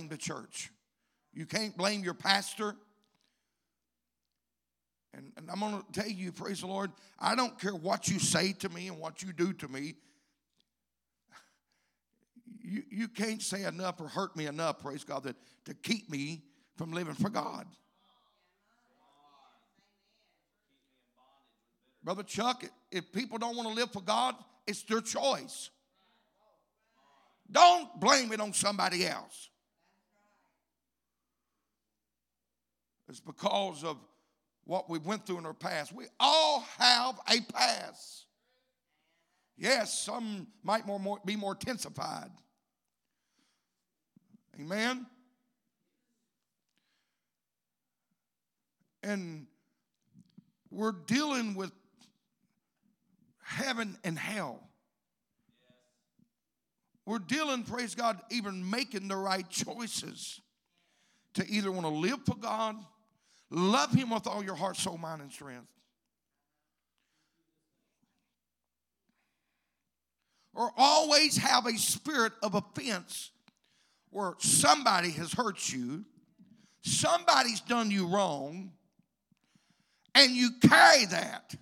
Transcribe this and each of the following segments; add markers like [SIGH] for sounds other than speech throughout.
blame the church. You can't blame your pastor. And, and I'm going to tell you, praise the Lord, I don't care what you say to me and what you do to me. You, you can't say enough or hurt me enough, praise God, that, to keep me from living for God. Brother Chuck, if people don't want to live for God, it's their choice. Don't blame it on somebody else. It's because of what we went through in our past. We all have a past. Yes, some might more, more, be more intensified. Amen. And we're dealing with heaven and hell. We're dealing, praise God, even making the right choices to either want to live for God, love Him with all your heart, soul, mind, and strength, or always have a spirit of offense where somebody has hurt you, somebody's done you wrong, and you carry that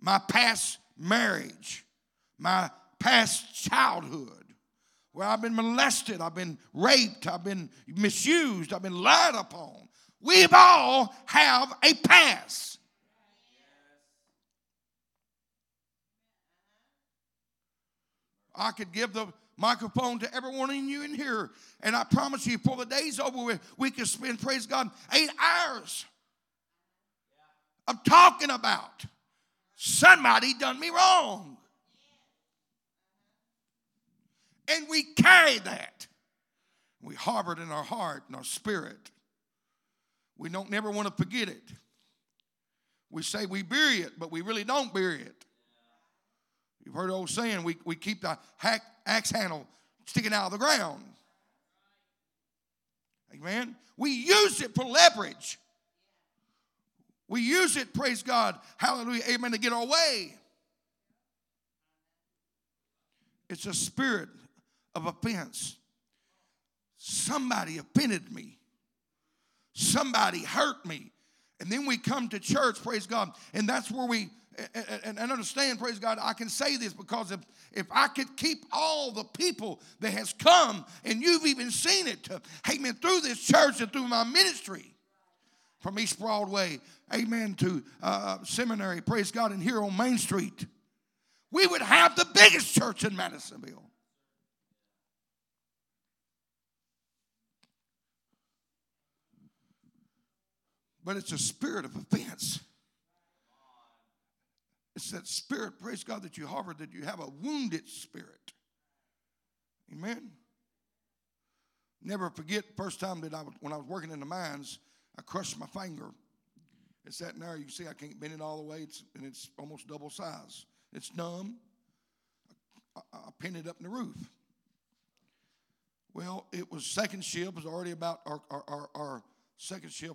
my past marriage, my past childhood, where I've been molested, I've been raped, I've been misused, I've been lied upon. We've all have a past. I could give the microphone to everyone in you in here, and I promise you, before the day's over with, we could spend, praise God, eight hours of talking about somebody done me wrong. And we carry that. We harbor it in our heart and our spirit. We don't never want to forget it. We say we bury it, but we really don't bury it. You've heard the old saying, we, we keep the hack, axe handle sticking out of the ground. Amen. We use it for leverage. We use it, praise God, hallelujah, amen, to get our way. It's a spirit of offense. Somebody offended me, somebody hurt me. And then we come to church, praise God, and that's where we and, and, understand, praise God, I can say this because if, if I could keep all the people that has come, and you've even seen it, to, amen, through this church and through my ministry, from East Broadway, amen, to uh, seminary, praise God, and here on Main Street, we would have the biggest church in Madisonville. But it's a spirit of offense. It's that spirit, praise God, that you harbor, that you have a wounded spirit. Amen. Never forget first time that I was when I was working in the mines, I crushed my finger. It's that narrow. You can see I can't bend it all the way, it's, and it's almost double size. It's numb. I, I, I pinned it up in the roof. Well, it was second shift. It was already about our, our, our, our second shift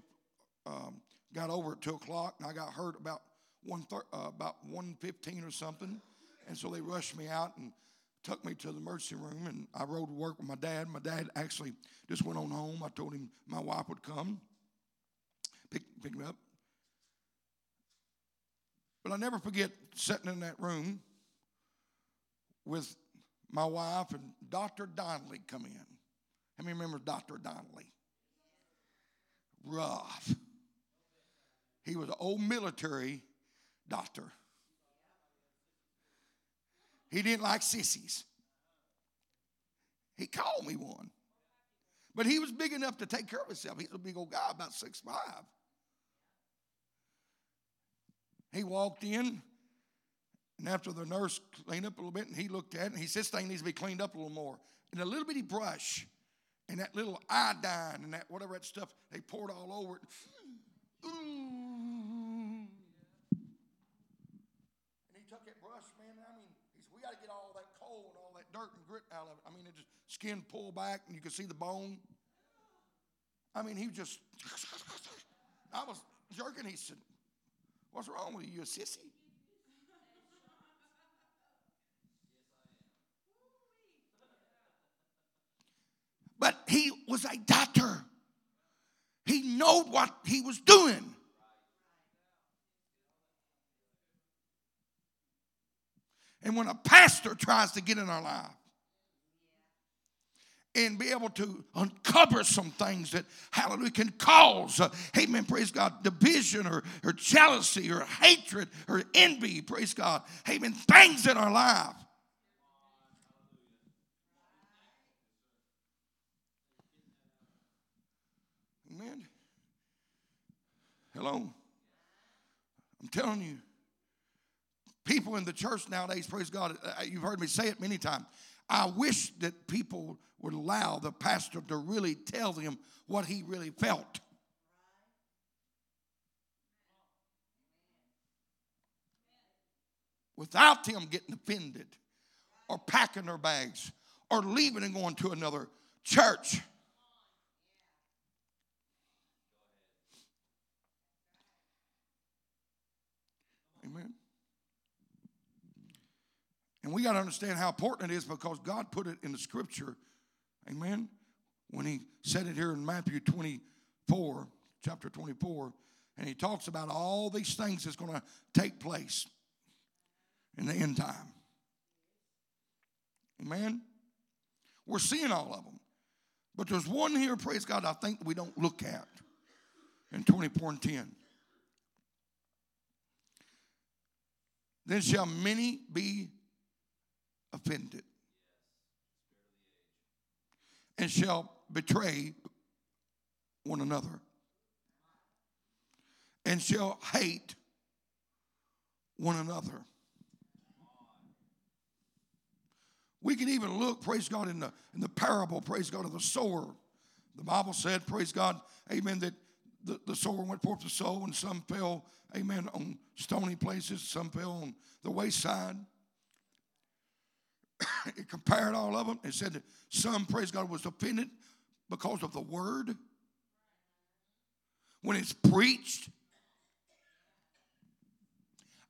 um, got over at 2 o'clock, and I got hurt about one thir- uh, about 1.15 or something. And so they rushed me out and took me to the emergency room, and I rode to work with my dad. My dad actually just went on home. I told him my wife would come pick, pick me up. But I never forget sitting in that room with my wife and Dr. Donnelly come in. How many remember Dr. Donnelly? Rough. He was an old military doctor. He didn't like sissies. He called me one. But he was big enough to take care of himself. He's a big old guy, about six five. He walked in, and after the nurse cleaned up a little bit, and he looked at it, and he said, This thing needs to be cleaned up a little more. And a little bitty brush, and that little iodine, and that whatever that stuff, they poured all over it. Ooh. And he took that brush, man. I mean, he said, We got to get all that coal and all that dirt and grit out of it. I mean, it just skin pulled back, and you could see the bone. I mean, he just, I was jerking. He said, What's wrong with you? You a sissy? But he was a doctor. He knew what he was doing. And when a pastor tries to get in our life and be able to uncover some things that, hallelujah, can cause, uh, amen, praise God, division or, or jealousy or hatred or envy, praise God, amen, things in our life. Amen. Hello. I'm telling you, people in the church nowadays, praise God, uh, you've heard me say it many times. I wish that people would allow the pastor to really tell them what he really felt. Without them getting offended or packing their bags or leaving and going to another church. Amen. And we got to understand how important it is because God put it in the scripture. Amen. When He said it here in Matthew 24, chapter 24, and He talks about all these things that's going to take place in the end time. Amen. We're seeing all of them. But there's one here, praise God, I think we don't look at in 24 and 10. Then shall many be offended and shall betray one another and shall hate one another. We can even look, praise God, in the, in the parable, praise God, of the sower. The Bible said, praise God, amen, that the, the sower went forth to sow, and some fell, amen, on stony places, some fell on the wayside. [COUGHS] it compared all of them. and said that some, praise God, was offended because of the word. When it's preached.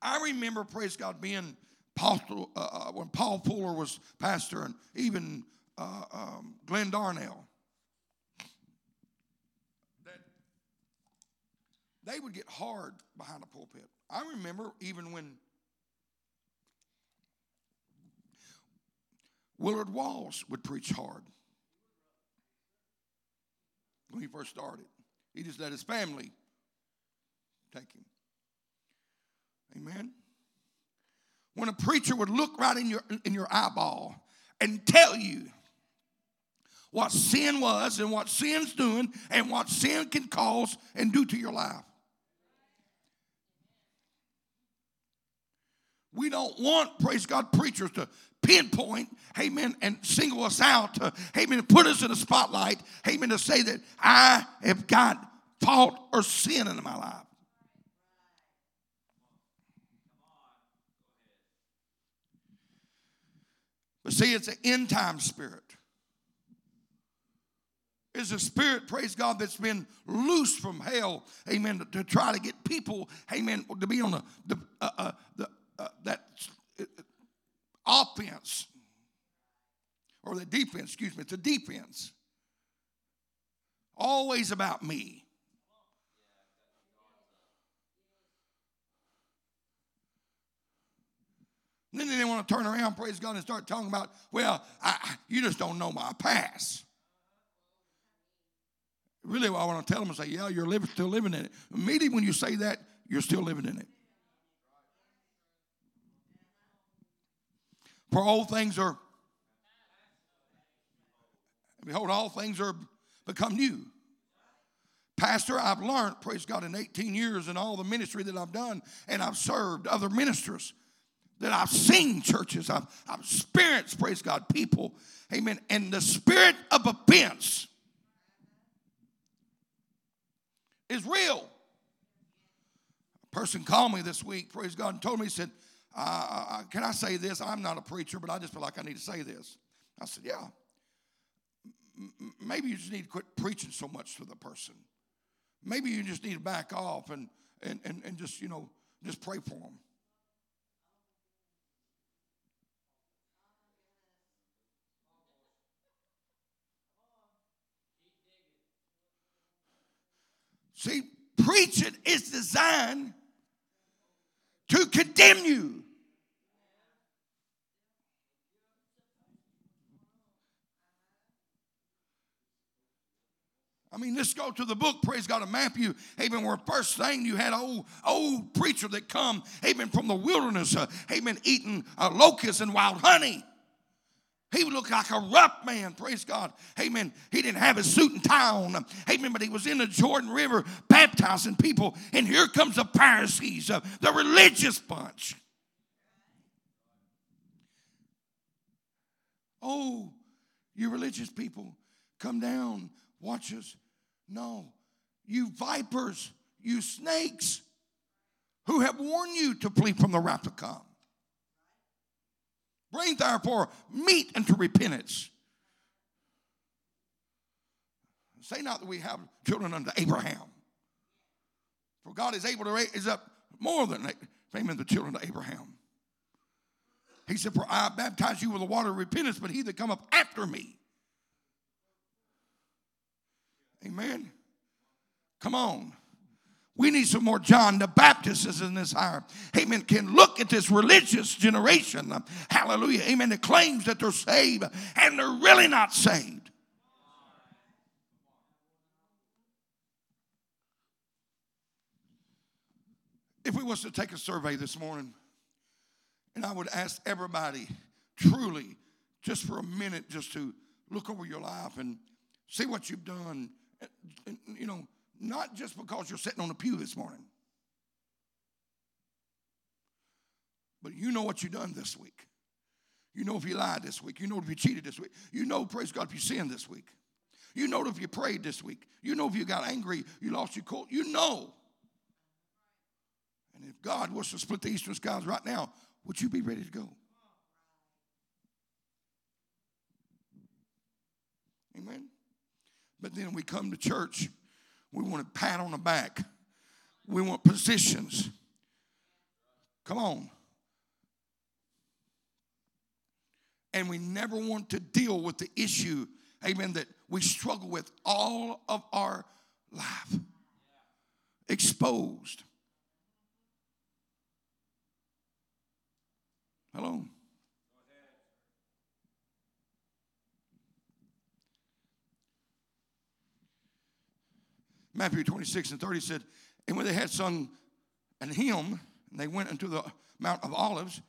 I remember, praise God, being Paul, uh, uh, when Paul Fuller was pastor and even uh, um, Glenn Darnell. That they would get hard behind the pulpit. I remember even when Willard Walls would preach hard when he first started. He just let his family take him. Amen. When a preacher would look right in your, in your eyeball and tell you what sin was and what sin's doing and what sin can cause and do to your life. We don't want, praise God, preachers to pinpoint, amen, and single us out, to, amen, to put us in the spotlight, amen, to say that I have got fault or sin in my life. But see, it's an end time spirit. It's a spirit, praise God, that's been loose from hell, amen, to, to try to get people, amen, to be on the, the, uh, uh, the uh, that offense or the defense, excuse me, it's a defense. Always about me. And then they want to turn around, praise God, and start talking about, well, I, you just don't know my past. Really, what I want to tell them and say, yeah, you're living, still living in it. Immediately when you say that, you're still living in it. For all things are, behold, all things are become new. Pastor, I've learned, praise God, in 18 years and all the ministry that I've done, and I've served other ministers, that I've seen churches, I've, I've experienced, praise God, people, amen, and the spirit of offense is real. A person called me this week, praise God, and told me, he said, I, I, can I say this? I'm not a preacher, but I just feel like I need to say this. I said, yeah. Maybe you just need to quit preaching so much to the person. Maybe you just need to back off and, and, and, and just, you know, just pray for them. See, preaching is designed to condemn you. I mean, let's go to the book, praise God, of Matthew. Amen. Where first thing you had an old old preacher that come, amen, from the wilderness, uh, amen, eating uh, locusts and wild honey. He look like a rough man, praise God. Amen. He didn't have his suit and tie on. Amen. But he was in the Jordan River baptizing people. And here comes the Pharisees, uh, the religious bunch. Oh, you religious people, come down, watch us. No, you vipers, you snakes, who have warned you to flee from the wrath to come. Bring therefore meat into repentance. Say not that we have children unto Abraham. For God is able to raise up more than amen, the children of Abraham. He said, For I baptize you with the water of repentance, but he that cometh after me. Amen. Come on. We need some more John the Baptists in this hour. Amen. Can look at this religious generation. Hallelujah. Amen. That claims that they're saved and they're really not saved. If we was to take a survey this morning, and I would ask everybody truly, just for a minute, just to look over your life and see what you've done. You know, not just because you're sitting on a pew this morning, but you know what you've done this week. You know if you lied this week. You know if you cheated this week. You know, praise God, if you sinned this week. You know if you prayed this week. You know if you got angry, you lost your cool. You know. And if God was to split the eastern skies right now, would you be ready to go? Amen. But then we come to church we want a pat on the back. We want positions. Come on. And we never want to deal with the issue, amen, that we struggle with all of our life. Exposed. Hello? Matthew 26 and 30 said, And when they had sung an hymn, and they went into the Mount of Olives,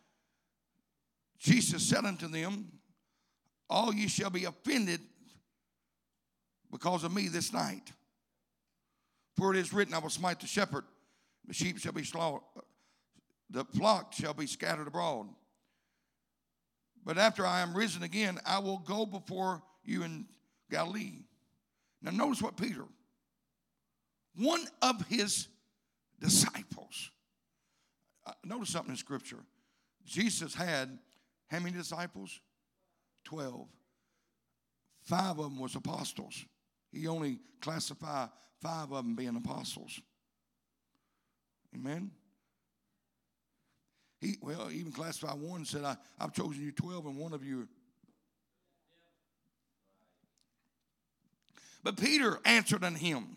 Jesus said unto them, All ye shall be offended because of me this night. For it is written, I will smite the shepherd, the sheep shall be slaughtered, the flock shall be scattered abroad. But after I am risen again, I will go before you in Galilee. Now, notice what Peter one of his disciples. Uh, notice something in Scripture. Jesus had how many disciples? Twelve. Five of them was apostles. He only classified five of them being apostles. Amen. He well even classified one said, I, I've chosen you twelve, and one of you. But Peter answered unto him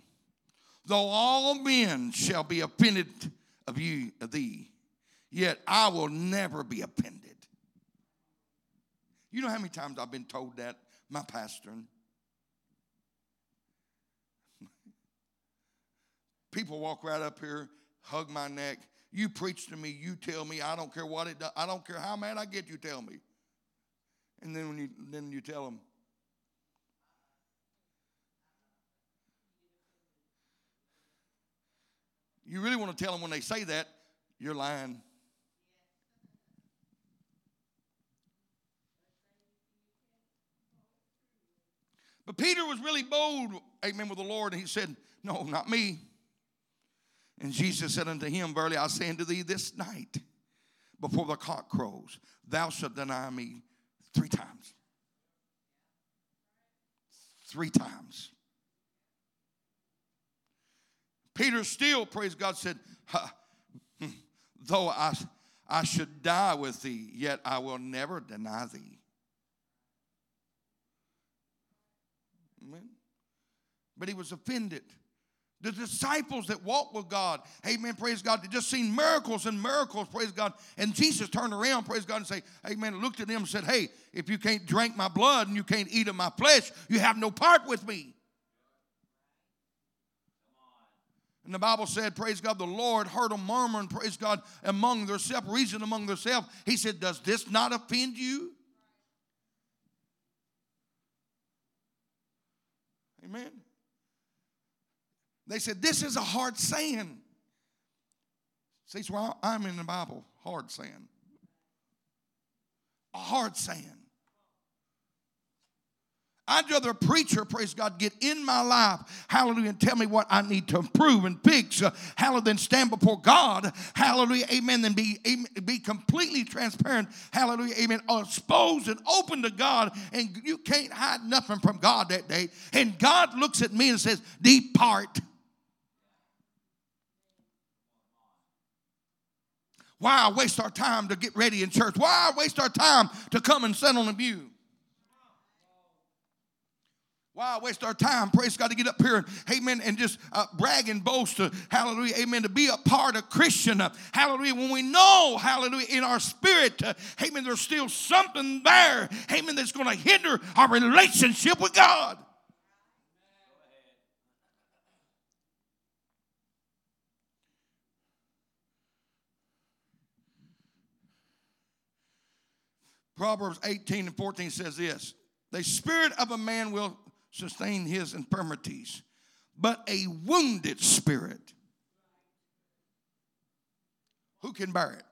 though all men shall be offended of you of thee, yet I will never be offended. You know how many times I've been told that, my pastor. People walk right up here, hug my neck. You preach to me, you tell me, I don't care what it does, I don't care how mad I get, you tell me. And then when you then you tell them, You really want to tell them when they say that, you're lying. But Peter was really bold, amen, with the Lord, and he said, No, not me. And Jesus said unto him, Verily I say unto thee, this night, before the cock crows, thou shalt deny me three times. Three times. Peter still, praise God, said, hmm, Though I, I should die with thee, yet I will never deny thee. Amen. But he was offended The disciples that walked with God, amen, praise God, they just seen miracles and miracles, praise God. And Jesus turned around, praise God, and say, amen, looked at them and said, hey, if you can't drink my blood and you can't eat of my flesh, you have no part with me. And the Bible said, praise God, the Lord heard them murmuring, praise God, among themselves, reason among themselves. He said, does this not offend you? Amen. They said, This is a hard saying. See, so I'm in the Bible, hard saying. A hard saying. I'd rather a preacher, praise God, get in my life, hallelujah, and tell me what I need to improve and fix, uh, hallelujah, than stand before God, hallelujah, amen, than be, amen, be completely transparent, hallelujah, amen, exposed and open to God, and you can't hide nothing from God that day. And God looks at me and says, Depart. Why waste our time to get ready in church? Why waste our time to come and on the pew? Why waste our time, praise God, to get up here and, amen, and just uh, brag and boast, uh, hallelujah, amen, to be a part of Christian, uh, hallelujah, when we know, hallelujah, in our spirit, uh, amen, there's still something there, amen, that's going to hinder our relationship with God. Proverbs 18 and 14 says this The spirit of a man will sustain his infirmities, but a wounded spirit, who can bear it?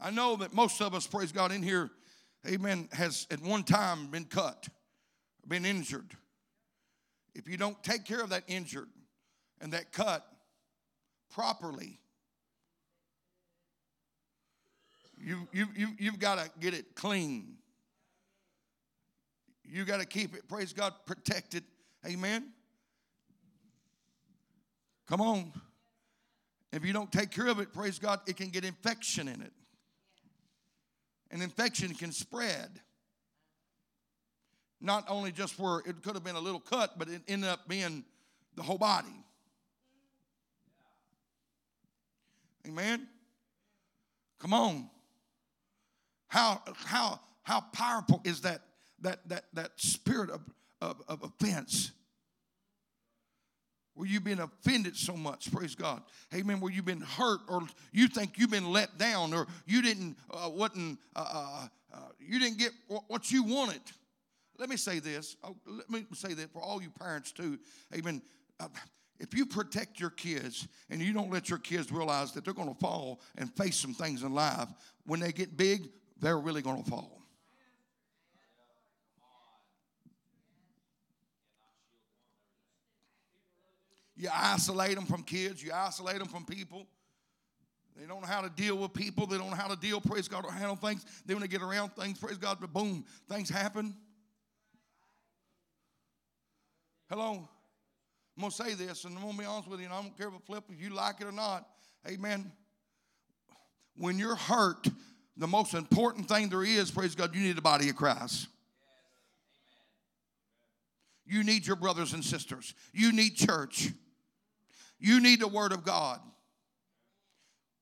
I know that most of us, praise God, in here, amen, has at one time been cut, been injured. If you don't take care of that injured and that cut properly, you, you, you, you've got to get it clean. You got to keep it, praise God, protected. Amen. Come on. If you don't take care of it, praise God, it can get infection in it. And infection can spread. Not only just where it could have been a little cut, but it ended up being the whole body. Amen. Come on. How how how powerful is that that, that, that spirit of, of, of offense where you've been offended so much, praise God. Amen. Where you've been hurt or you think you've been let down or you didn't, uh, wasn't, uh, uh, uh you didn't get what you wanted. Let me say this. Oh, let me say that for all you parents too. Amen. Uh, if you protect your kids and you don't let your kids realize that they're going to fall and face some things in life, when they get big, they're really going to fall. You isolate them from kids, you isolate them from people. They don't know how to deal with people. They don't know how to deal, praise God, or handle things. Then when they get around things, praise God, but boom, things happen. Hello? I'm going to say this, and I'm going to be honest with you, and I don't care if flip if you like it or not. Amen. When you're hurt, the most important thing there is, praise God, you need the body of Christ. You need your brothers and sisters. You need church. You need the Word of God.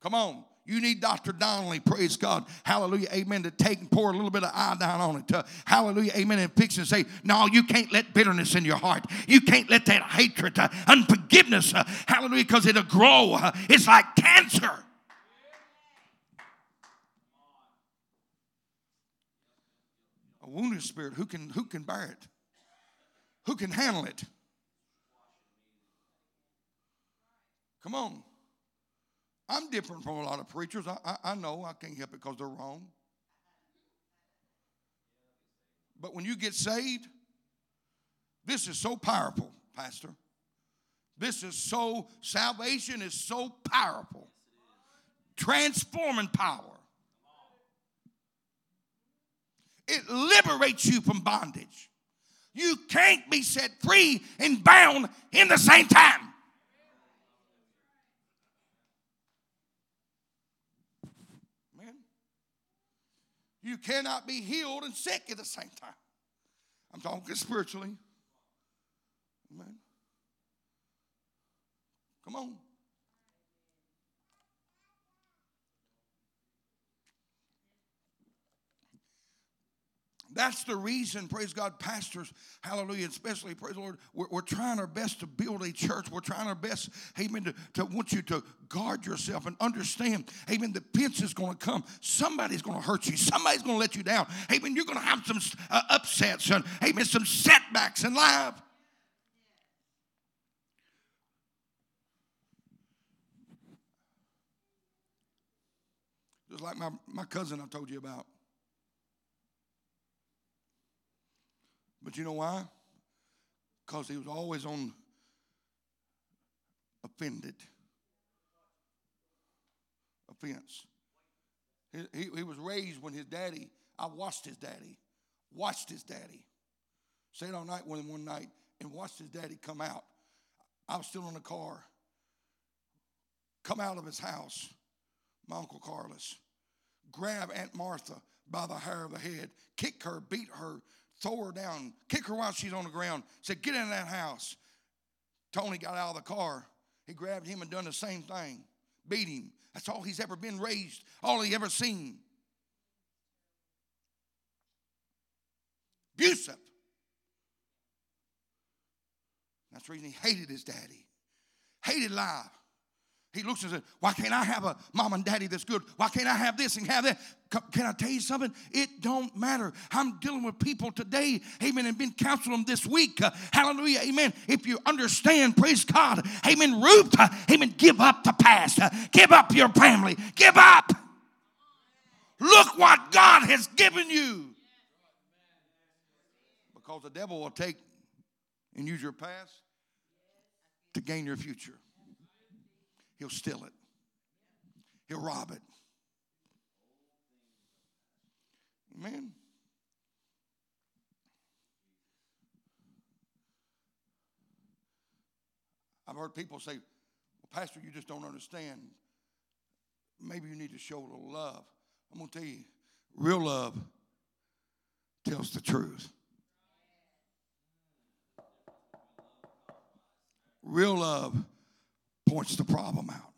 Come on. You need Dr. Donnelly, praise God, hallelujah, amen, to take and pour a little bit of iodine on it, to, hallelujah, amen, and fix and say, no, you can't let bitterness in your heart. You can't let that hatred, uh, unforgiveness, uh, hallelujah, because it'll grow. Uh, it's like cancer. A wounded spirit, who can, who can bear it? Who can handle it? Come on. I'm different from a lot of preachers. I, I, I know I can't help it because they're wrong. But when you get saved, this is so powerful, Pastor. This is so, salvation is so powerful. Transforming power. It liberates you from bondage. You can't be set free and bound in the same time. You cannot be healed and sick at the same time. I'm talking spiritually. Amen. Come on. That's the reason, praise God, pastors, hallelujah, especially, praise the Lord, we're, we're trying our best to build a church. We're trying our best, amen, to, to want you to guard yourself and understand, amen, the pinch is going to come. Somebody's going to hurt you. Somebody's going to let you down. Amen, you're going to have some uh, upsets and, amen, some setbacks in life. Just like my, my cousin I told you about. But you know why? Because he was always on offended. Offense. He, he, he, was raised when his daddy, I watched his daddy, watched his daddy. Stayed all night with him one night and watched his daddy come out. I was still in the car. Come out of his house, my Uncle Carlos. Grab Aunt Martha by the hair of the head, kick her, beat her, throw her down, kick her while she's on the ground, said, Get in that house. Tony got out of the car. He grabbed him and done the same thing, beat him. That's all he's ever been raised, all he ever seen. Abusive. That's the reason he hated his daddy, hated life. He looks and says, Why can't I have a mom and daddy that's good? Why can't I have this and have that? Can I tell you something? It don't matter. I'm dealing with people today, amen, and been counseling them this week. Uh, hallelujah, amen. If you understand, praise God, amen, Ruth, uh, amen, give up the past. Uh, give up your family. Give up. Look what God has given you. Because the devil will take and use your past to gain your future. He'll steal it, he'll rob it. Amen. I've heard people say, well, Pastor, you just don't understand. Maybe you need to show a little love. I'm going to tell you, real love tells the truth. Real love points the problem out.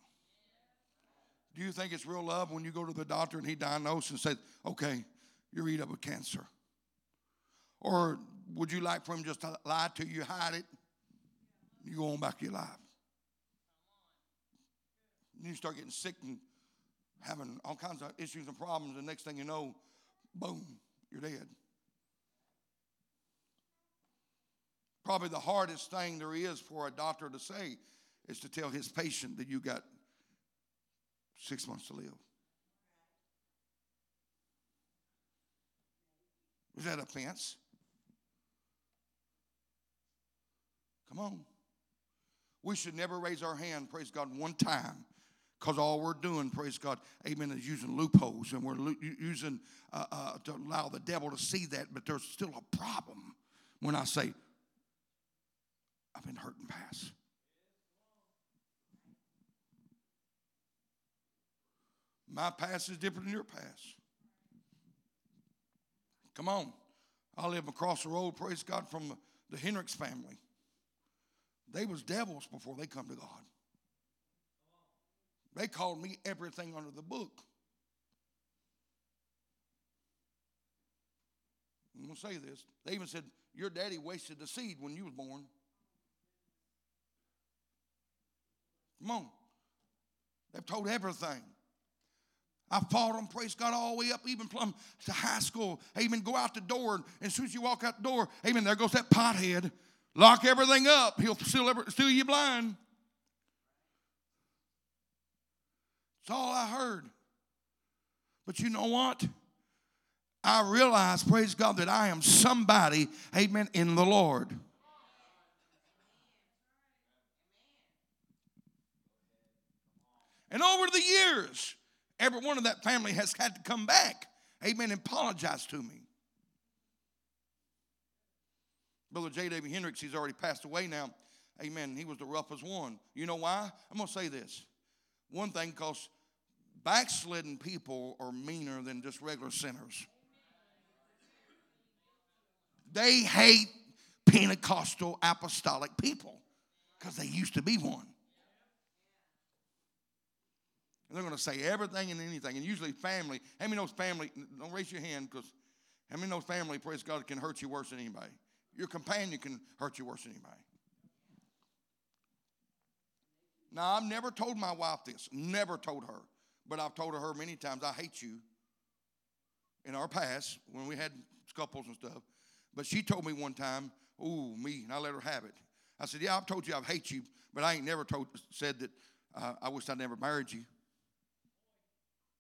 Do you think it's real love when you go to the doctor and he diagnoses and says, okay, you're eat up with cancer? Or would you like for him just to lie to you, hide it, you go on back your life? and You start getting sick and having all kinds of issues and problems, and next thing you know, boom, you're dead. Probably the hardest thing there is for a doctor to say is to tell his patient that you got six months to live. Is that offense? Come on. We should never raise our hand, praise God, one time. Because all we're doing, praise God, amen, is using loopholes and we're lo- using uh, uh, to allow the devil to see that. But there's still a problem when I say, I've been hurt in past. My past is different than your past. Come on. I live across the road, praise God, from the Hendricks family. They was devils before they come to God. They called me everything under the book. I'm going to say this. They even said, Your daddy wasted the seed when you was born. Come on. They've told everything. I fought them, praise God, all the way up, even plumb to high school. Amen. Go out the door, and as soon as you walk out the door, amen, there goes that pothead. Lock everything up. He'll steal, every, steal you blind. That's all I heard. But you know what? I realize, praise God, that I am somebody, amen, in the Lord. And over the years, Every one of that family has had to come back, amen, and apologize to me. Brother J. David Hendricks, he's already passed away now. Amen. He was the roughest one. You know why? I'm going to say this. One thing, because backslidden people are meaner than just regular sinners. They hate Pentecostal apostolic people because they used to be one. And they're going to say everything and anything. And usually, family, how many knows family? Don't raise your hand because how many knows family, praise God, can hurt you worse than anybody? Your companion can hurt you worse than anybody. Now, I've never told my wife this, never told her, but I've told her many times, I hate you in our past when we had couples and stuff. But she told me one time, "Ooh, me," and I let her have it. I said, "Yeah, I've told you I hate you, but I ain't never told said that uh, I wish I'd never married you."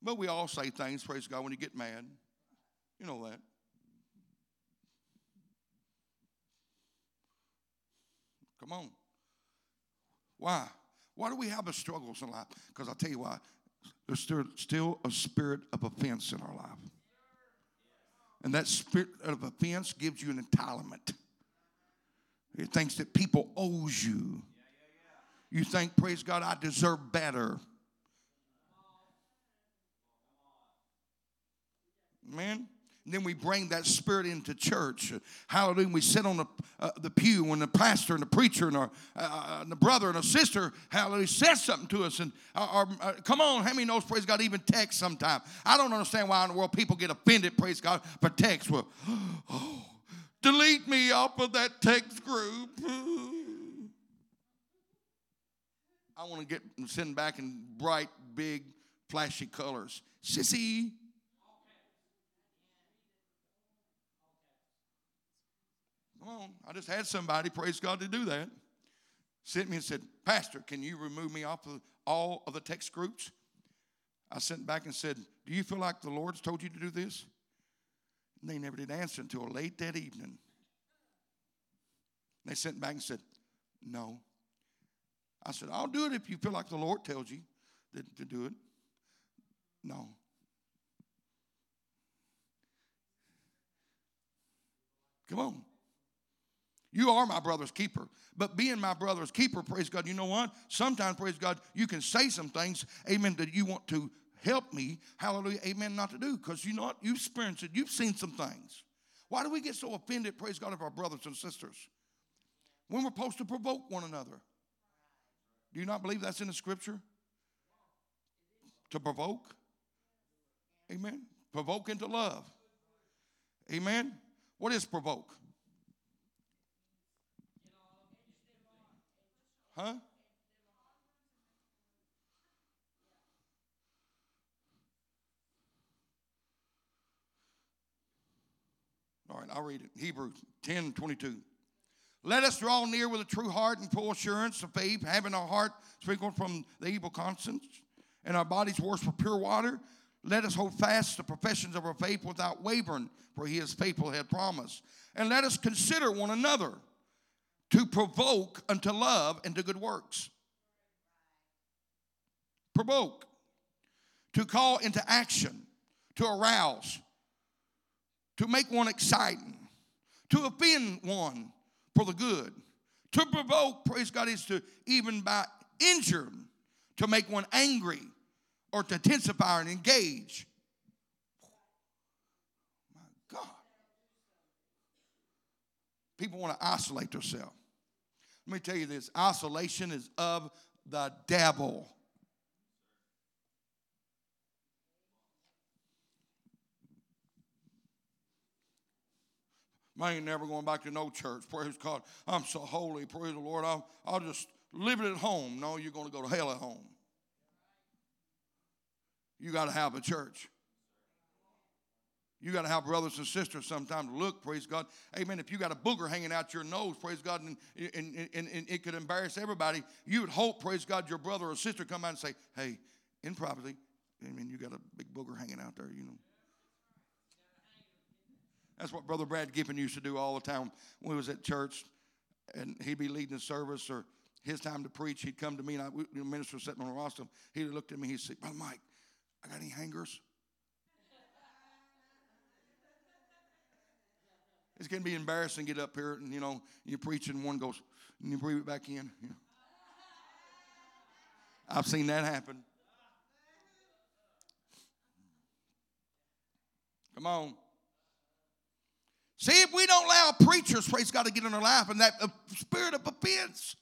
But we all say things, praise God, when you get mad. You know that. Come on. Why? Why do we have the struggles in life? Because I'll tell you why. There's still, still a spirit of offense in our life. And that spirit of offense gives you an entitlement. It thinks that people owes you. You think, praise God, I deserve better. Man. And then we bring that spirit into church. Hallelujah. We sit on the, uh, the pew when the pastor and the preacher and, our, uh, uh and the brother and a sister, hallelujah, says something to us. And our, uh, come on, how many knows, praise God, even text sometimes. I don't understand why in the world people get offended, praise God, for text. Well, [GASPS] oh, delete me off of that text group. [SIGHS] I want to get send back in bright, big, flashy colors. Sissy. Come on. I just had somebody, praise God, to do that. Sent me and said, Pastor, can you remove me off of all of the text groups? I sent back and said, Do you feel like the Lord's told you to do this? And they never did answer until late that evening. They sent back and said, No. I said, I'll do it if you feel like the Lord tells you to, to do it. No. Come on. You are my brother's keeper. But being my brother's keeper, praise God, you know what? Sometimes, praise God, you can say some things, amen, that you want to help me, hallelujah, amen, not to do. Because you know what? You've experienced it. You've seen some things. Why do we get so offended, praise God, of our brothers and sisters? When we're supposed to provoke one another. Do you not believe that's in the scripture? To provoke? Amen. Provoke into love. Amen. What is provoke? Huh? All right, I'll read it. Hebrews 10 22. Let us draw near with a true heart and full assurance of faith, having our heart sprinkled from the evil conscience and our bodies washed with pure water. Let us hold fast the professions of our faith without wavering, for he is faithful, had promised. And let us consider one another to provoke unto love and to good works provoke, to call into action, to arouse, to make one exciting, to offend one for the good. To provoke, praise God, is to even by injure, to make one angry or to intensify and engage. My God. People want to isolate themselves. Let me tell you this isolation is of the devil. I ain't never going back to no church. Praise God. I'm so holy. Praise the Lord. I'll, I'll just live it at home. No, you're going to go to hell at home. You got to have a church. You got to have brothers and sisters sometimes look, praise God. Amen. If you got a booger hanging out your nose, praise God, and, and, and, and it could embarrass everybody, you would hope, praise God, your brother or sister come out and say, hey, in privacy, I mean, you got a big booger hanging out there, you know. That's what Brother Brad Giffen used to do all the time when he was at church, and he'd be leading the service or his time to preach. He'd come to me, and I, the minister sitting on the rostrum. He'd look at me. He'd say, "Brother Mike, I got any hangers?" It's going to be embarrassing to get up here and, you know, you're preaching, and one goes, and you breathe it back in. You know. I've seen that happen. Come on. See, if we don't allow preachers, praise God, to get in our life and that uh, spirit of offense,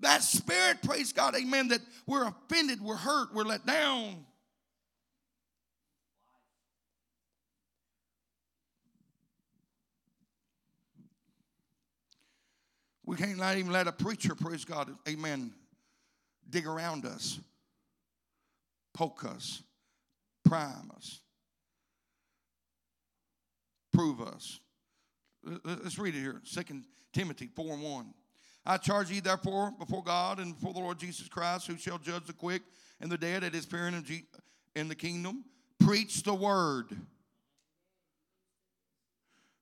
that spirit, praise God, amen, that we're offended, we're hurt, we're let down. We can't not even let a preacher, praise God, amen, dig around us, poke us, prime us, prove us. Let's read it here. Second Timothy 4 and 1. I charge you therefore before God and before the Lord Jesus Christ, who shall judge the quick and the dead at his appearing in the kingdom. Preach the word.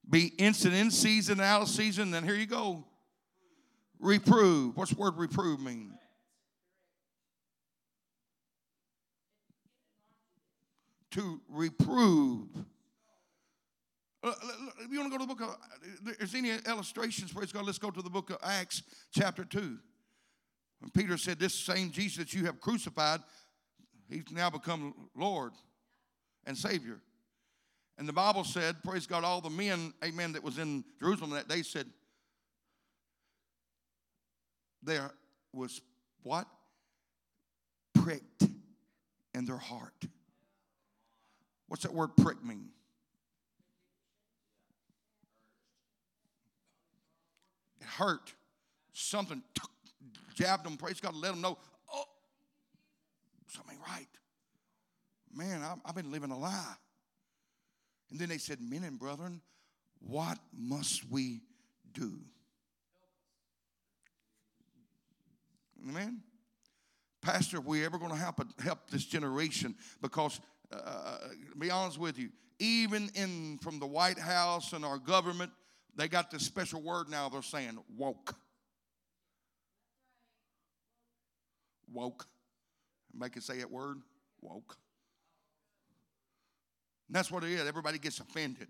Be instant in season, and out of season. Then here you go. Reprove. What's the word reprove mean? To reprove. Uh, if you want to go to the book of, there's any illustrations, praise God, let's go to the book of Acts, chapter 2. When Peter said, This same Jesus that you have crucified, he's now become Lord and Savior. And the Bible said, praise God, all the men, amen, that was in Jerusalem that day said, there was what? Pricked in their heart. What's that word prick mean? It hurt. Something jabbed them, praise God, let them know, oh, something right. Man, I've been living a lie. And then they said, Men and brethren, what must we do? Amen. Pastor, are we ever going to help, help this generation? Because, uh, uh, uh, be honest with you, even in from the White House and our government, they got this special word now. They're saying woke. Woke. Make it say that word. Woke. And that's what it is. Everybody gets offended.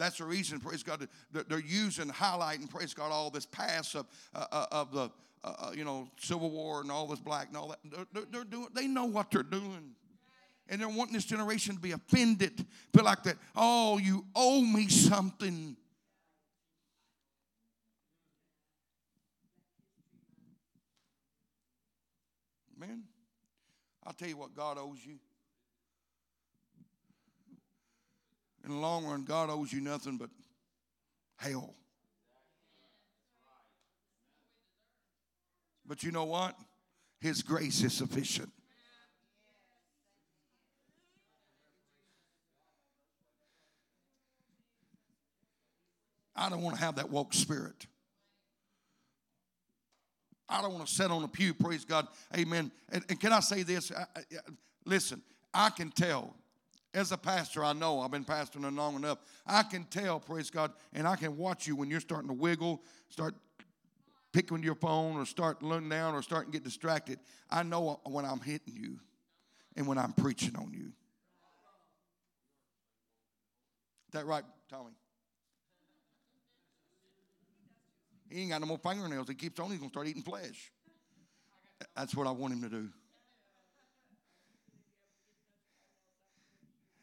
That's the reason, praise God, they're using, highlighting, praise God, all this past of, uh, uh of the uh, uh, you know, Civil War and all this black and all that. They're, they're, doing, they know what they're doing. And they're wanting this generation to be offended, feel like that, oh, you owe me something. Man, I'll tell you what God owes you. In the long run, God owes you nothing but hell. But you know what? His grace is sufficient. I don't want to have that woke spirit. I don't want to sit on a pew, praise God, amen. And, and can I say this? I, I, listen, I can tell. As a pastor, I know I've been pastoring long enough. I can tell, praise God, and I can watch you when you're starting to wiggle, start picking your phone or start looking down or start and get distracted, I know when I'm hitting you and when I'm preaching on you. Is that right, Tommy? He ain't got no more fingernails. He keeps on, he's going to start eating flesh. That's what I want him to do.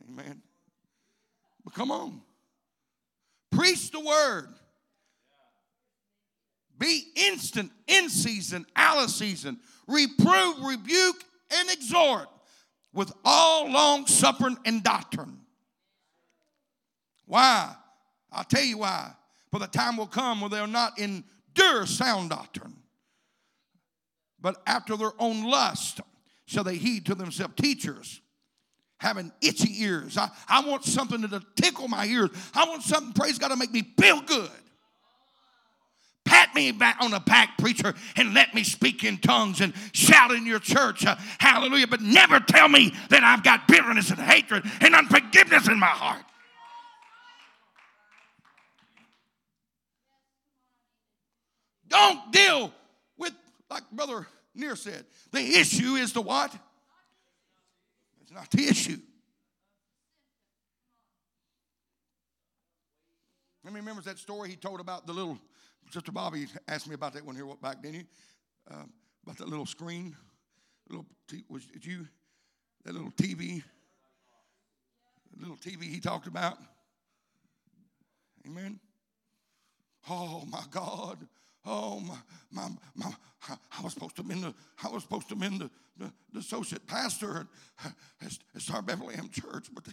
Amen. But come on. Preach the word. Be instant, in season, out of season. Reprove, rebuke, and exhort with all long suffering and doctrine. Why? I'll tell you why. For the time will come where they'll not endure sound doctrine, but after their own lust shall they heed to themselves teachers having itchy ears. I, I want something to tickle my ears. I want something, praise God, to make me feel good pat me back on the back, preacher, and let me speak in tongues and shout in your church. Uh, hallelujah. But never tell me that I've got bitterness and hatred and unforgiveness in my heart. Don't deal with, like Brother Near said, the issue is the what? Not the issue. Let me remember that story he told about the little Sister Bobby asked me about that one here back, didn't you? Um, about that little screen. Little was it you? That little TV. Little TV he talked about. Amen. Oh my God. Oh my, my, my I was supposed to be the I was supposed to be the, the, the associate pastor at, at, at Star Bethlehem Church, but they,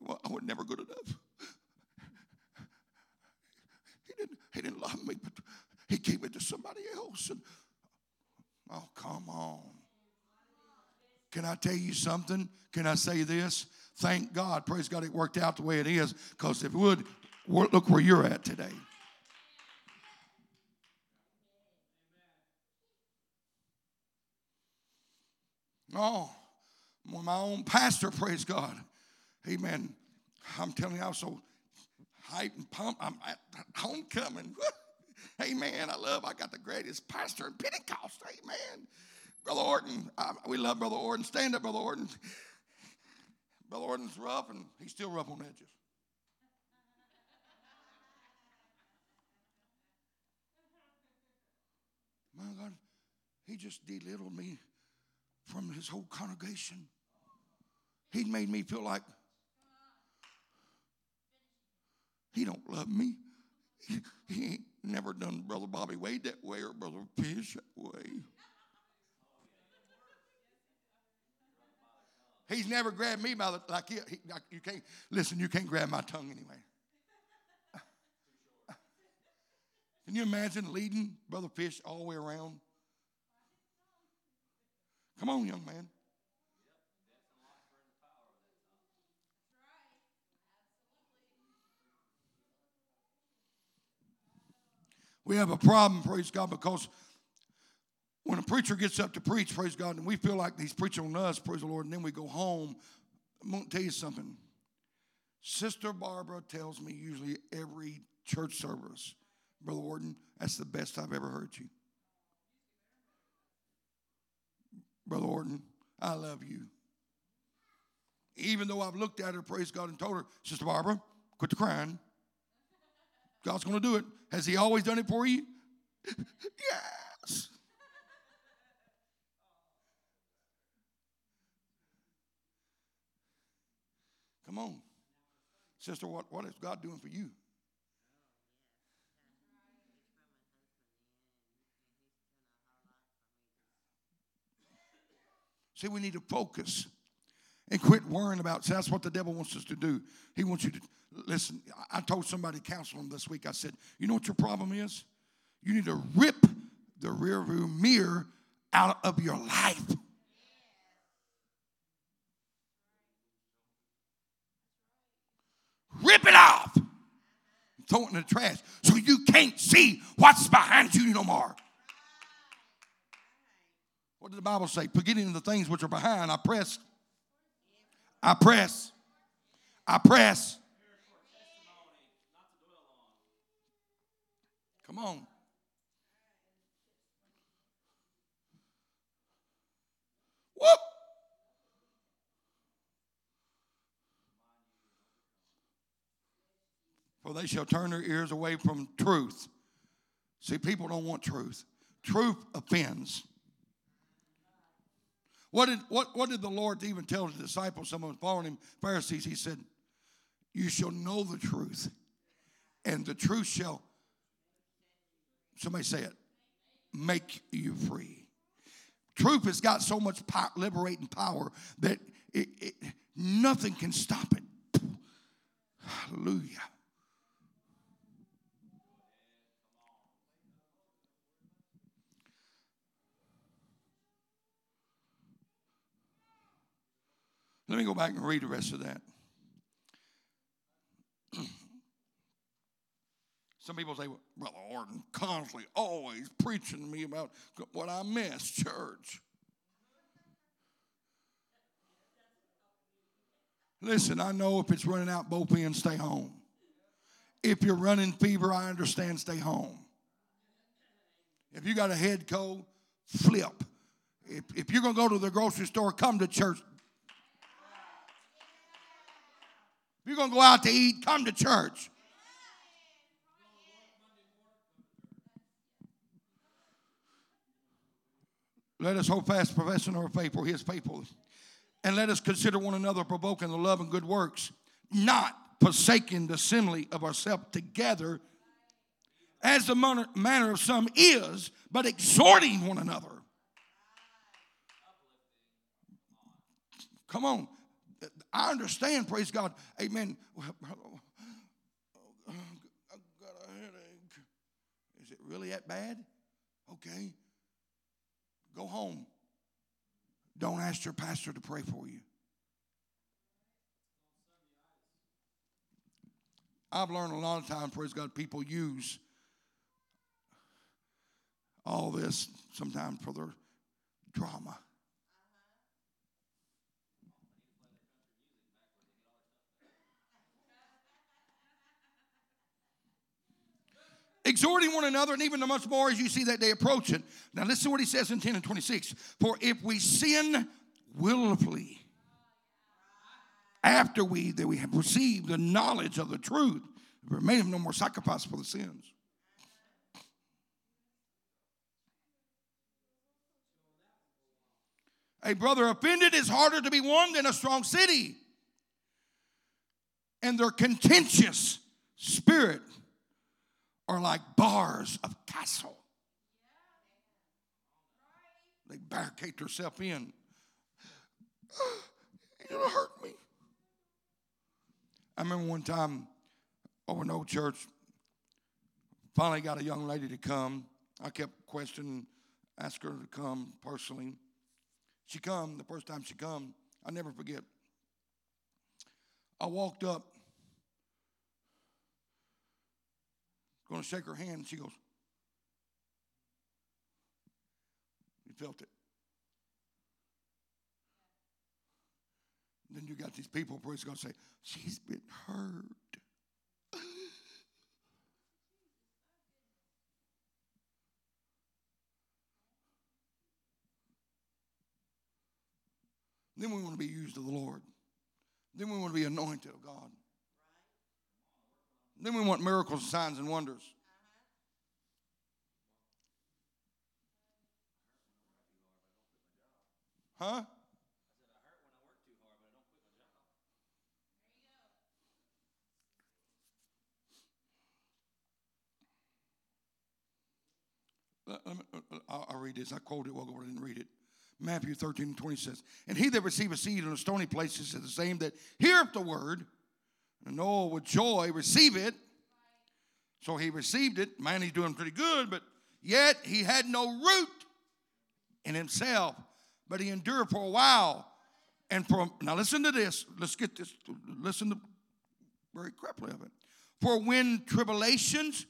well, I was never good enough. He didn't he didn't love me, but he gave it to somebody else. And oh, come on. Can I tell you something? Can I say this? Thank God, praise God, it worked out the way it is. Because if it would, look where you're at today. Oh, my own pastor, praise God. Amen. I'm telling you, I was so hyped and pumped. I'm at homecoming. [LAUGHS] Amen. I love, I got the greatest pastor in Pentecost. Amen. Brother Orton, I, we love Brother Orton. Stand up, Brother Orton. Brother Orton's rough, and he's still rough on edges. My God, he just belittled me from his whole congregation. He made me feel like he don't love me. He, ain't never done Brother Bobby Wade that way or Brother Fish that way. He's never grabbed me by the like, he, you can't listen. You can't grab my tongue anyway. Can you imagine leading Brother Fish all the way around? Come on, young man. We have a problem, praise God, because when a preacher gets up to preach, praise God, and we feel like he's preaching on us, praise the Lord, and then we go home, I'm going to tell you something. Sister Barbara tells me usually every church service, Brother Orton, that's the best I've ever heard you. Brother Orton, I love you. Even though I've looked at her, praise God, and told her, Sister Barbara, quit the crying. God's going to do it. Has He always done it for you? [LAUGHS] yes. Come on. Sister, what, what is God doing for you? See, we need to focus and quit worrying about. See, that's what the devil wants us to do. He wants you to listen. I told somebody counseling this week. I said, you know what your problem is? You need to rip the rear view mirror out of your life. Rip it off. Throw it in the trash so you can't see what's behind you no more. What did the Bible say? Forgetting the things which are behind, I press. I press. I press. Come on. Whoop. For they shall turn their ears away from truth. See, people don't want truth. Truth offends. What did, what, what did the Lord even tell the disciples, some of them following him, Pharisees? He said, You shall know the truth, and the truth shall, somebody say it, make you free. Truth has got so much power, liberating power that it, it, nothing can stop it. Hallelujah. Let me go back and read the rest of that. [CLEARS THROAT] Some people say, Brother Orton constantly always preaching to me about what I miss, church. Listen, I know if it's running out both ends, stay home. If you're running fever, I understand, stay home. If you got a head cold, flip. If, if you're going to go to the grocery store, come to church. If you're going to go out to eat, come to church. Let us hold fast profession of our faith, for he is faithful. And let us consider one another provoking the love and good works, not forsaking the assembly of ourselves together, as the manner of some is, but exhorting one another. Come on. I understand, praise God. Amen. I've got a headache. Is it really that bad? Okay. Go home. Don't ask your pastor to pray for you. I've learned a lot of times, praise God, people use all this sometimes for their drama. Exhorting one another, and even the much more as you see that day approaching. Now, listen to what he says in 10 and 26. For if we sin willfully, after we that we have received the knowledge of the truth, remain no more sacrifice for the sins. A brother offended is harder to be won than a strong city. And their contentious spirit are like bars of castle. They barricade themselves in. [GASPS] You're gonna hurt me. I remember one time over an old church, finally got a young lady to come. I kept questioning, asked her to come personally. She come, the first time she come, I never forget. I walked up going to shake her hand. She goes, You felt it. Then you got these people, praise God, say, She's been hurt. then we want to be used of the Lord. Then we want to be anointed of God. Then we want miracles, signs, and wonders. Huh? Uh, uh, I'll, read this. I quoted it well, I didn't read it. Matthew 13 and 20 says, And he that receiveth seed in a stony place is the same that heareth the word Noah with joy receive it. So he received it. Man, he's doing pretty good, but yet he had no root in himself, but he endured for a while. And for now, listen to this. Let's get this. Listen to very carefully of it. For when tribulations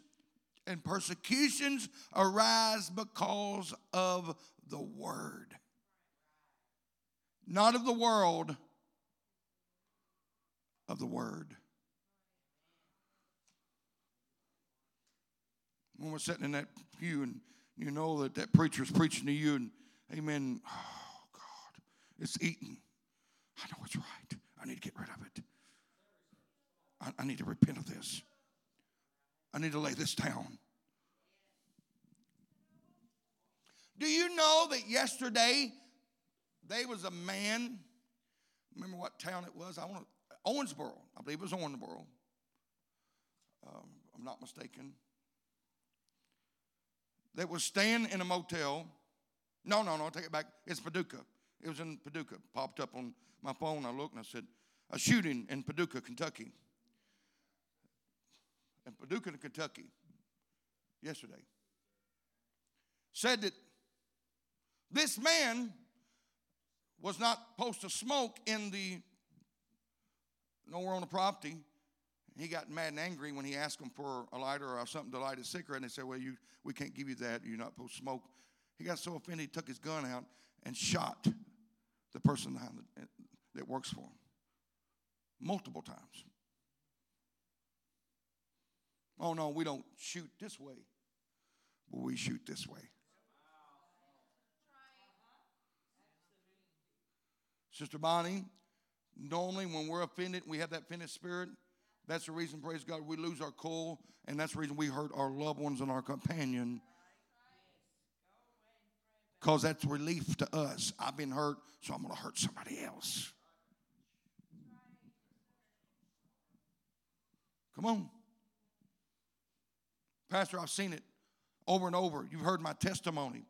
and persecutions arise because of the word, not of the world, of the word. When we're sitting in that pew and you know that that preacher's preaching to you and amen, oh God, it's eating. I know it's right. I need to get rid of it. I, I need to repent of this. I need to lay this down. Do you know that yesterday there was a man? Remember what town it was? I want Owensboro. I believe it was Owensboro. Um, I'm not mistaken that was staying in a motel. No, no, no, take it back. It's Paducah. It was in Paducah. Popped up on my phone. I looked and I said, a shooting in Paducah, Kentucky. In Paducah, Kentucky, yesterday. Said that this man was not supposed to smoke in the nowhere on the property he got mad and angry when he asked them for a lighter or something to light his cigarette. And they said, Well, you, we can't give you that. You're not supposed to smoke. He got so offended, he took his gun out and shot the person uh, that works for him multiple times. Oh, no, we don't shoot this way, but we shoot this way. Sister Bonnie, normally when we're offended, we have that offended spirit that's the reason, praise God, we lose our cool, and that's the reason we hurt our loved ones and our companion. Because that's relief to us. I've been hurt, so I'm going to hurt somebody else. Come on. Pastor, I've seen it over and over. You've heard my testimony.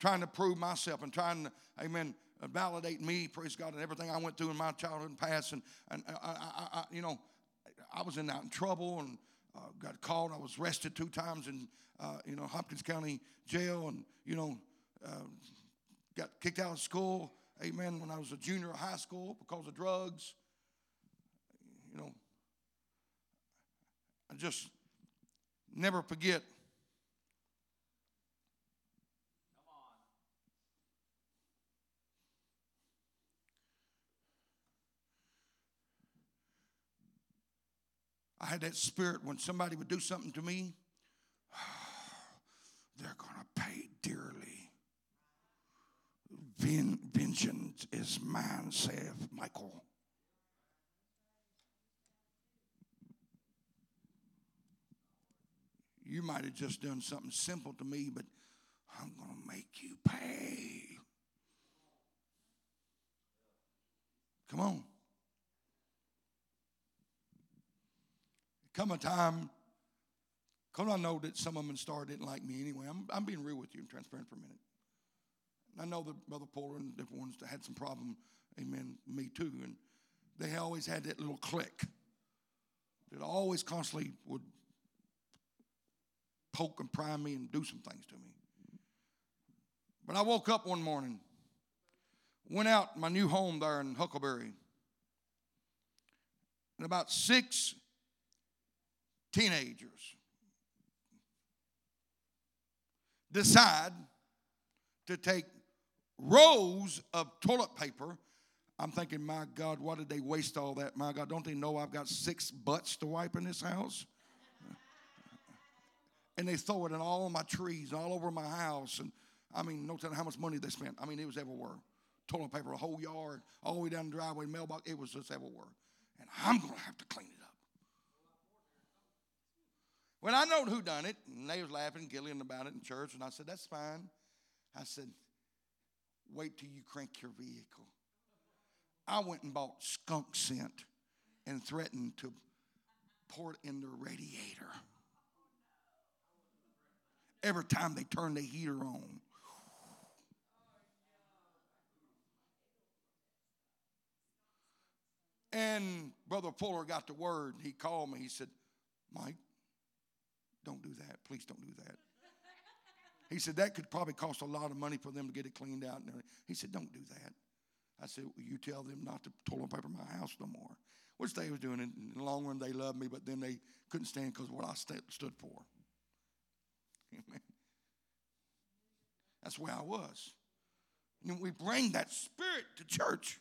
Trying to prove myself and trying to, amen, validate me, praise God, and everything I went through in my childhood and past. And, and I, I, I you know, I was in out in trouble and uh, got called. I was arrested two times in, uh, you know, Hopkins County Jail and, you know, uh, got kicked out of school, amen, when I was a junior in high school because of drugs. You know, I just never forget. I had that spirit when somebody would do something to me, [SIGHS] they're going to pay dearly. vengeance is mine, saith Michael. You might have just done something simple to me, but I'm going to make you pay. Come on. Come a time, because I know that some of them in Star didn't like me anyway. I'm, I'm being real with you and transparent for a minute. I know that Brother Polar and different ones had some problem, amen, me too. And they always had that little click that always constantly would poke and pry me and do some things to me. But I woke up one morning, went out my new home there in Huckleberry, and about six teenagers decide to take rows of toilet paper. I'm thinking, my God, why did they waste all that? My God, don't they know I've got six butts to wipe in this house? [LAUGHS] and they throw it in all my trees, all over my house. And I mean, no telling how much money they spent. I mean, it was everywhere. Toilet paper, a whole yard, all the way down the driveway, mailbox. It was just everywhere. And I'm going to have to clean it When I know who done it, and they was laughing, giggling about it in church, and I said, that's fine. I said, wait till you crank your vehicle. I went and bought skunk scent and threatened to pour it in the radiator every time they turn the heater on. And Brother Fuller got the word. He called me. He said, Mike, don't do that. Please don't do that. He said, that could probably cost a lot of money for them to get it cleaned out. He said, don't do that. I said, well, you tell them not to toilet paper my house no more. Which they was doing. In the long run, they loved me, but then they couldn't stand because what I st- stood for. [LAUGHS] Amen. That's where I was. And we bring that spirit to church.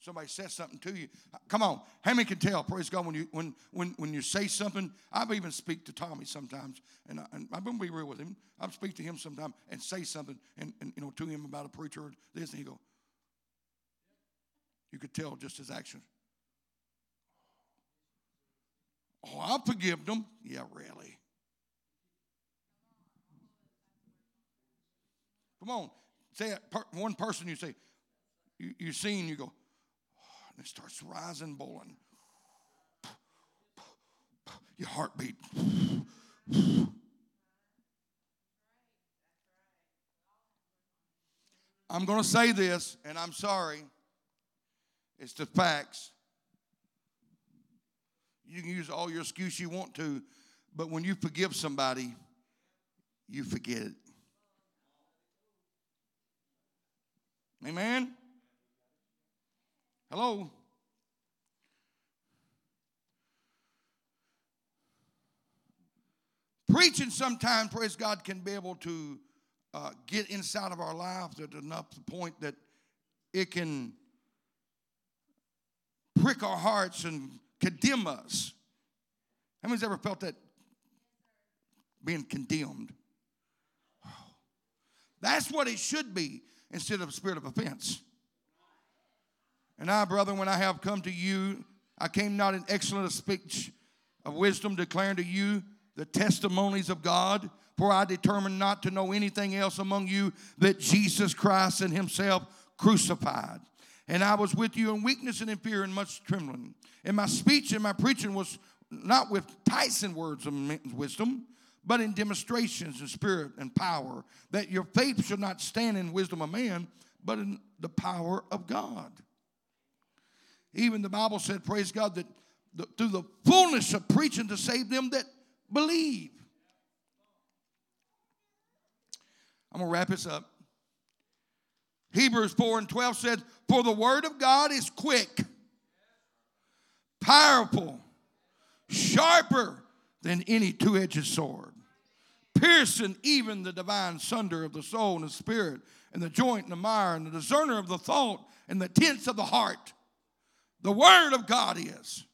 Somebody says something to you. Come on. How many can tell, praise God, when you when when when you say something? I've even speak to Tommy sometimes, and, I, and I'm gonna be real with him. I'll speak to him sometimes and say something and, and you know to him about a preacher or this, and he go, you could tell just his actions. Oh, I forgive them. Yeah, really. Come on. Say it. One person you say, you, you seen, you go, and it starts rising, boiling. Your heartbeat. I'm going to say this, and I'm sorry. It's the facts. You can use all your excuse you want to, but when you forgive somebody, you forget it. Amen? Hello? Preaching sometimes, praise God, can be able to uh, get inside of our lives at enough the point that it can prick our hearts and condemn us. How many's ever felt that being condemned? That's what it should be instead of a spirit of offense. And I, brother, when I have come to you, I came not in excellent speech of wisdom, declaring to you the testimonies of God. For I determined not to know anything else among you that Jesus Christ and Himself crucified. And I was with you in weakness and in fear and much trembling. And my speech and my preaching was not with Tyson words of wisdom, but in demonstrations of spirit and power, that your faith should not stand in wisdom of man, but in the power of God. Even the Bible said, praise God, that the, through the fullness of preaching to save them that believe. I'm going to wrap this up. Hebrews 4 and 12 said, For the word of God is quick, powerful, sharper than any two edged sword, piercing even the divine sunder of the soul and the spirit, and the joint and the mire, and the discerner of the thought and the tents of the heart. The word of God is.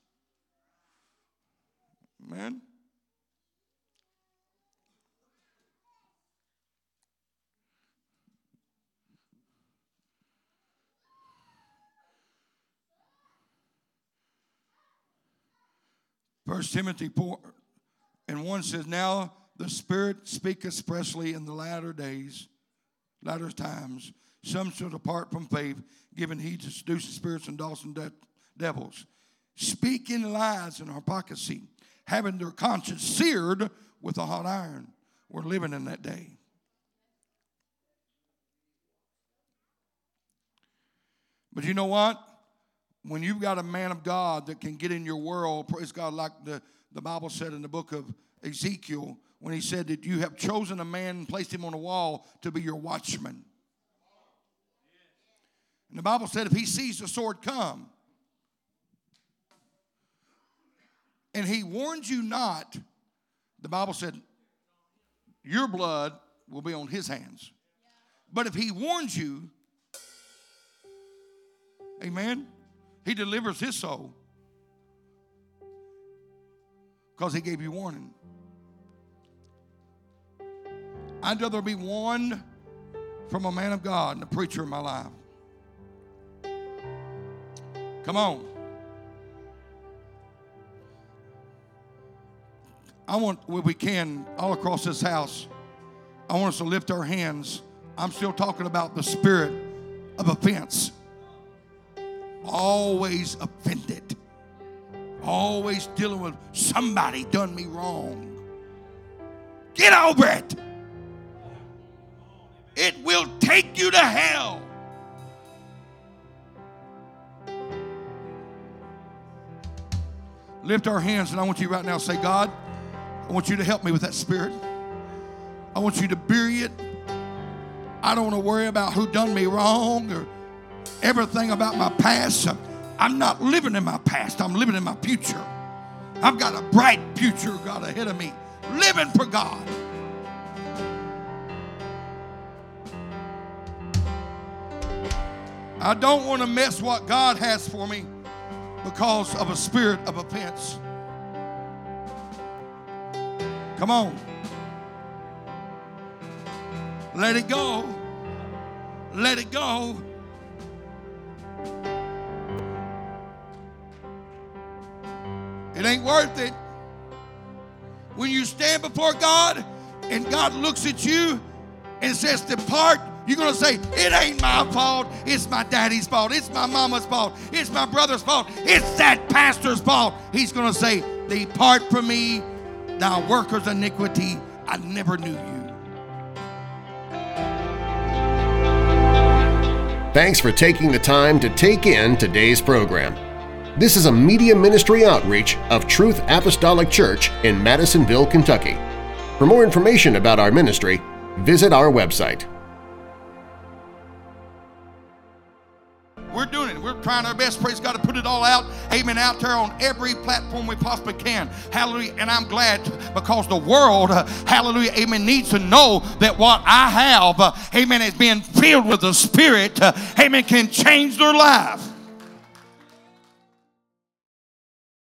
Amen. 1 Timothy 4 and 1 says, Now the Spirit speak expressly in the latter days, latter times, some shall depart from faith, giving heed to seducing spirits and dawsing de- devils, speaking lies and hypocrisy, having their conscience seared with a hot iron. We're living in that day. But you know what? when you've got a man of God that can get in your world, praise God, like the, the Bible said in the book of Ezekiel, when he said that you have chosen a man and placed him on a wall to be your watchman. And the Bible said if he sees the sword come, and he warns you not, the Bible said, your blood will be on his hands. But if he warns you, amen, he delivers his soul because he gave you warning. I'd rather be warned from a man of God and a preacher in my life. Come on. I want, if we can, all across this house, I want us to lift our hands. I'm still talking about the spirit of offense always offended, always dealing with somebody done me wrong. Get over it. It will take you to hell. Lift our hands, and I want you right now to say, God, I want you to help me with that spirit. I want you to bury it. I don't want to worry about who done me wrong or everything about my past. I'm not living in my past, I'm living in my future. I've got a bright future, God, ahead of me, living for God. I don't want to miss what God has for me because of a spirit of offense. Come on. Let it go. Let it go. It ain't worth it. When you stand before God and God looks at you and says, Depart, you're going to say, It ain't my fault. It's my daddy's fault. It's my mama's fault. It's my brother's fault. It's that pastor's fault. He's going to say, Depart from me, thou workers iniquity. I never knew you. Thanks for taking the time to take in today's program. This is a media ministry outreach of Truth Apostolic Church in Madisonville, Kentucky. For more information about our ministry, visit our website. We're doing it. We're trying our best, praise God, to put it all out, amen, out there on every platform we possibly can. Hallelujah. And I'm glad because the world, uh, hallelujah, amen, needs to know that what I have, uh, amen, is being filled with the Spirit, uh, amen, can change their life.